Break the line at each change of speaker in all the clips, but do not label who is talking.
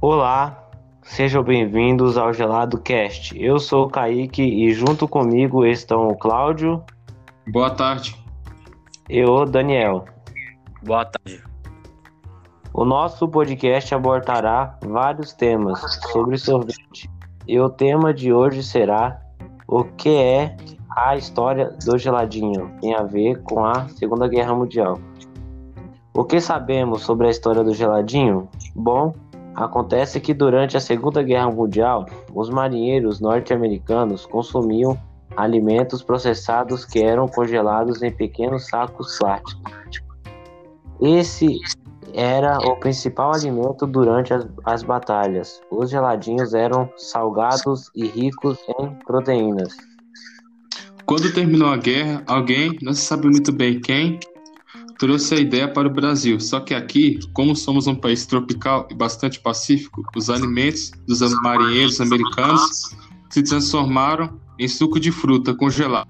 Olá, sejam bem-vindos ao Gelado Cast. Eu sou o Kaique e junto comigo estão o Cláudio.
Boa tarde.
E o Daniel.
Boa tarde.
O nosso podcast abordará vários temas sobre sorvete. E o tema de hoje será o que é a história do geladinho tem a ver com a Segunda Guerra Mundial. O que sabemos sobre a história do geladinho? Bom, Acontece que durante a Segunda Guerra Mundial, os marinheiros norte-americanos consumiam alimentos processados que eram congelados em pequenos sacos plásticos. Esse era o principal alimento durante as, as batalhas. Os geladinhos eram salgados e ricos em proteínas.
Quando terminou a guerra, alguém, não se sabe muito bem quem, trouxe a ideia para o Brasil. Só que aqui, como somos um país tropical e bastante pacífico, os alimentos dos marinheiros americanos se transformaram em suco de fruta congelado.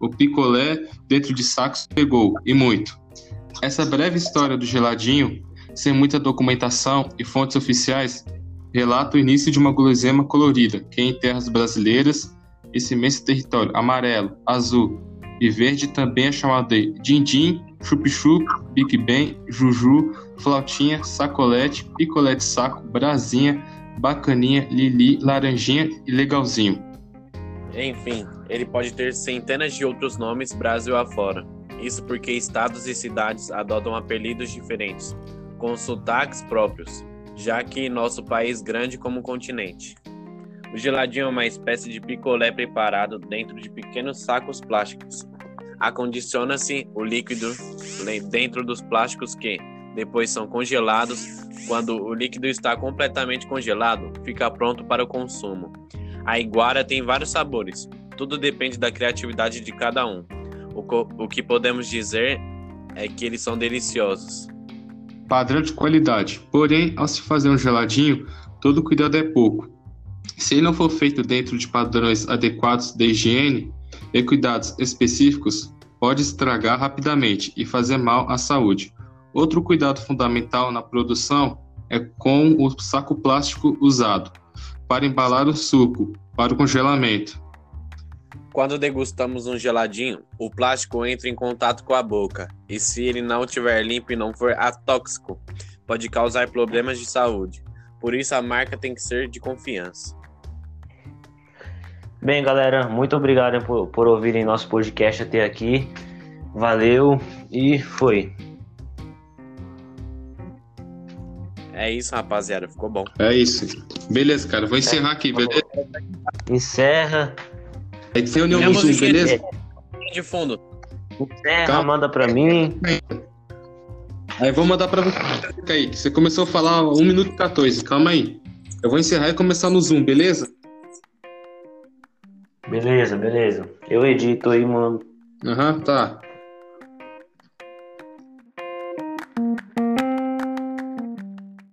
O picolé dentro de sacos pegou, e muito. Essa breve história do geladinho, sem muita documentação e fontes oficiais, relata o início de uma guloseima colorida que em terras brasileiras, esse imenso território amarelo, azul, e verde também é chamado de din-din, chup-chup, Big Ben, juju, flautinha, sacolete, picolete saco, brasinha, bacaninha, lili, laranjinha e legalzinho.
Enfim, ele pode ter centenas de outros nomes Brasil afora. Isso porque estados e cidades adotam apelidos diferentes, com sotaques próprios, já que nosso país grande como continente. O geladinho é uma espécie de picolé preparado dentro de pequenos sacos plásticos. Acondiciona-se o líquido dentro dos plásticos que depois são congelados. Quando o líquido está completamente congelado, fica pronto para o consumo. A iguara tem vários sabores, tudo depende da criatividade de cada um. O, o que podemos dizer é que eles são deliciosos.
Padrão de qualidade. Porém, ao se fazer um geladinho, todo cuidado é pouco. Se ele não for feito dentro de padrões adequados de higiene e cuidados específicos, pode estragar rapidamente e fazer mal à saúde. Outro cuidado fundamental na produção é com o saco plástico usado para embalar o suco para o congelamento.
Quando degustamos um geladinho, o plástico entra em contato com a boca e, se ele não estiver limpo e não for atóxico, pode causar problemas de saúde. Por isso, a marca tem que ser de confiança.
Bem, galera, muito obrigado por, por ouvirem nosso podcast até aqui. Valeu e foi.
É isso, rapaziada. Ficou bom.
É isso. Beleza, cara. Vou encerrar aqui, beleza?
Encerra.
Aí tem união no Zoom, beleza?
De fundo.
Encerra, Calma. manda pra mim.
Aí vou mandar pra você, Kaique. Você começou a falar 1 minuto e 14. Calma aí. Eu vou encerrar e começar no Zoom, beleza?
Beleza, beleza. Eu edito aí, mano.
Aham, uhum, tá.